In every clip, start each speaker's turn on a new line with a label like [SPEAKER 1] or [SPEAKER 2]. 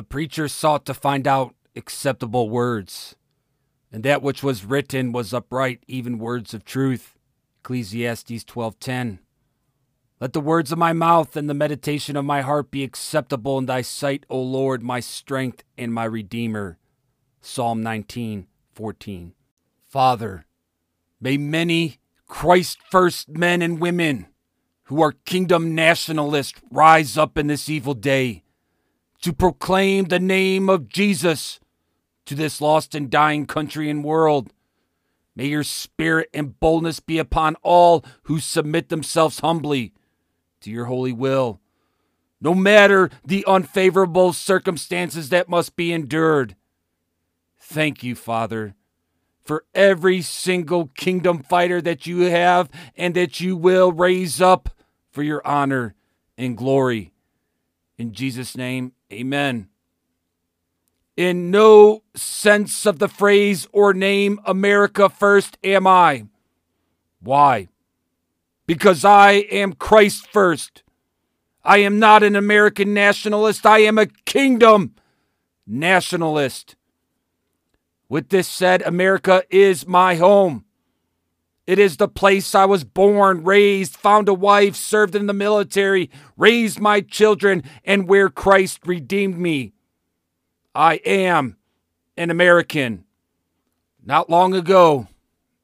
[SPEAKER 1] The preacher sought to find out acceptable words, and that which was written was upright, even words of truth. Ecclesiastes 12:10. Let the words of my mouth and the meditation of my heart be acceptable in thy sight, O Lord, my strength and my redeemer. Psalm 19:14. Father, may many Christ first men and women who are kingdom nationalists rise up in this evil day to proclaim the name of Jesus to this lost and dying country and world. May your spirit and boldness be upon all who submit themselves humbly to your holy will, no matter the unfavorable circumstances that must be endured. Thank you, Father, for every single kingdom fighter that you have and that you will raise up for your honor and glory. In Jesus' name, amen. In no sense of the phrase or name America first am I. Why? Because I am Christ first. I am not an American nationalist, I am a kingdom nationalist. With this said, America is my home. It is the place I was born, raised, found a wife, served in the military, raised my children, and where Christ redeemed me. I am an American. Not long ago,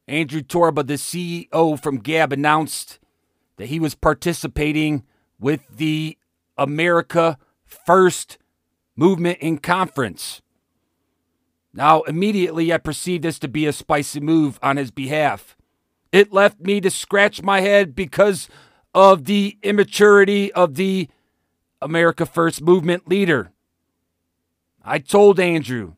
[SPEAKER 1] Andrew Torba, the CEO from Gab, announced that he was participating with the America First movement in conference. Now, immediately I perceived this to be a spicy move on his behalf. It left me to scratch my head because of the immaturity of the America First movement leader. I told Andrew,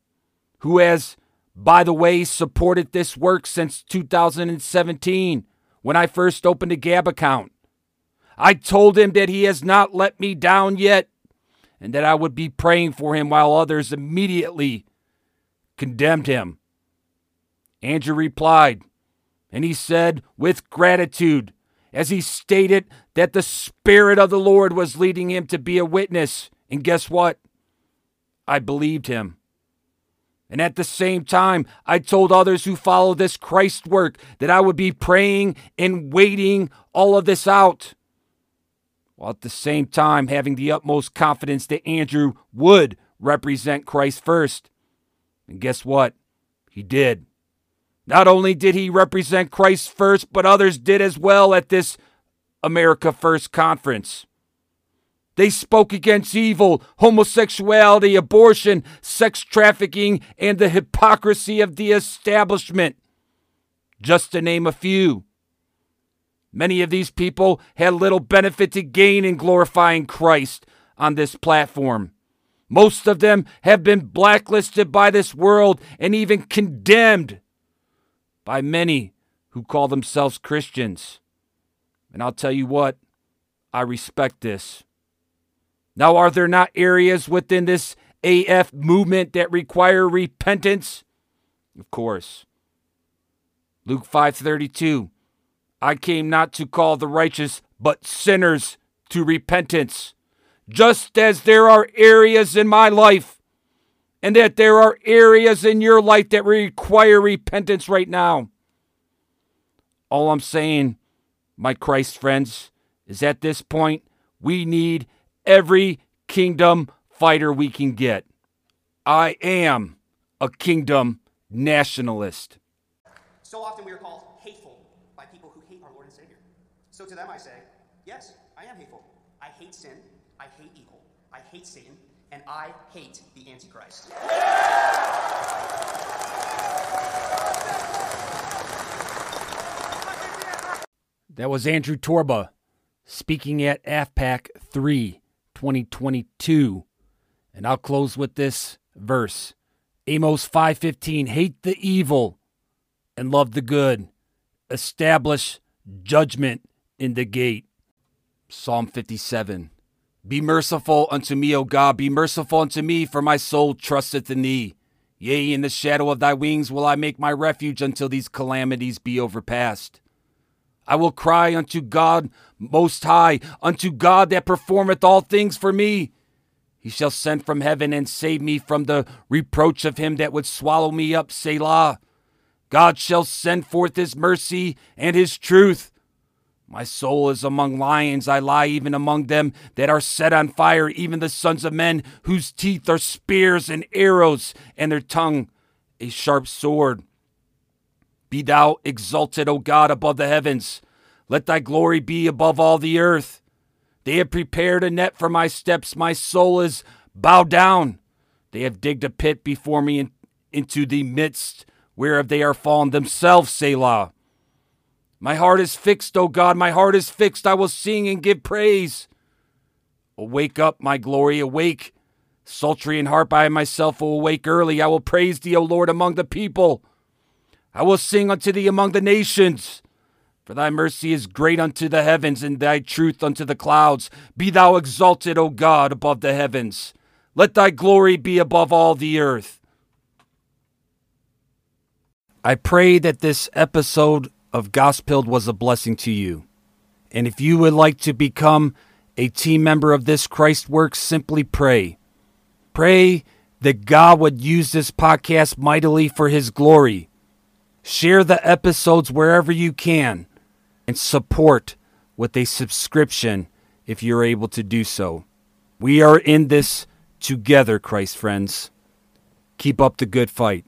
[SPEAKER 1] who has, by the way, supported this work since 2017 when I first opened a Gab account. I told him that he has not let me down yet and that I would be praying for him while others immediately condemned him. Andrew replied, and he said with gratitude, as he stated that the Spirit of the Lord was leading him to be a witness. And guess what? I believed him. And at the same time, I told others who follow this Christ work that I would be praying and waiting all of this out. While at the same time having the utmost confidence that Andrew would represent Christ first. And guess what? He did. Not only did he represent Christ first, but others did as well at this America First conference. They spoke against evil, homosexuality, abortion, sex trafficking, and the hypocrisy of the establishment, just to name a few. Many of these people had little benefit to gain in glorifying Christ on this platform. Most of them have been blacklisted by this world and even condemned by many who call themselves Christians. And I'll tell you what, I respect this. Now, are there not areas within this AF movement that require repentance? Of course. Luke 5:32 I came not to call the righteous but sinners to repentance. Just as there are areas in my life and that there are areas in your life that require repentance right now. All I'm saying, my Christ friends, is at this point, we need every kingdom fighter we can get. I am a kingdom nationalist.
[SPEAKER 2] So often we are called hateful by people who hate our Lord and Savior. So to them I say, yes, I am hateful. I hate sin. I hate evil. I hate Satan and I hate the Antichrist.
[SPEAKER 1] That was Andrew Torba speaking at AFPAC 3 2022. And I'll close with this verse. Amos 5:15 Hate the evil and love the good. Establish judgment in the gate. Psalm 57 be merciful unto me, O God, be merciful unto me, for my soul trusteth in thee. Yea, in the shadow of thy wings will I make my refuge until these calamities be overpast. I will cry unto God most high, unto God that performeth all things for me. He shall send from heaven and save me from the reproach of him that would swallow me up, Selah. God shall send forth his mercy and his truth. My soul is among lions. I lie even among them that are set on fire, even the sons of men whose teeth are spears and arrows, and their tongue a sharp sword. Be thou exalted, O God, above the heavens. Let thy glory be above all the earth. They have prepared a net for my steps. My soul is bowed down. They have digged a pit before me in, into the midst whereof they are fallen themselves, Selah. My heart is fixed, O God, my heart is fixed. I will sing and give praise. Awake up, my glory, awake. Psaltery and harp, I myself will awake early. I will praise thee, O Lord, among the people. I will sing unto thee among the nations. For thy mercy is great unto the heavens, and thy truth unto the clouds. Be thou exalted, O God, above the heavens. Let thy glory be above all the earth. I pray that this episode of Gospeled was a blessing to you. And if you would like to become a team member of this Christ Works, simply pray. Pray that God would use this podcast mightily for his glory. Share the episodes wherever you can and support with a subscription if you're able to do so. We are in this together, Christ friends. Keep up the good fight.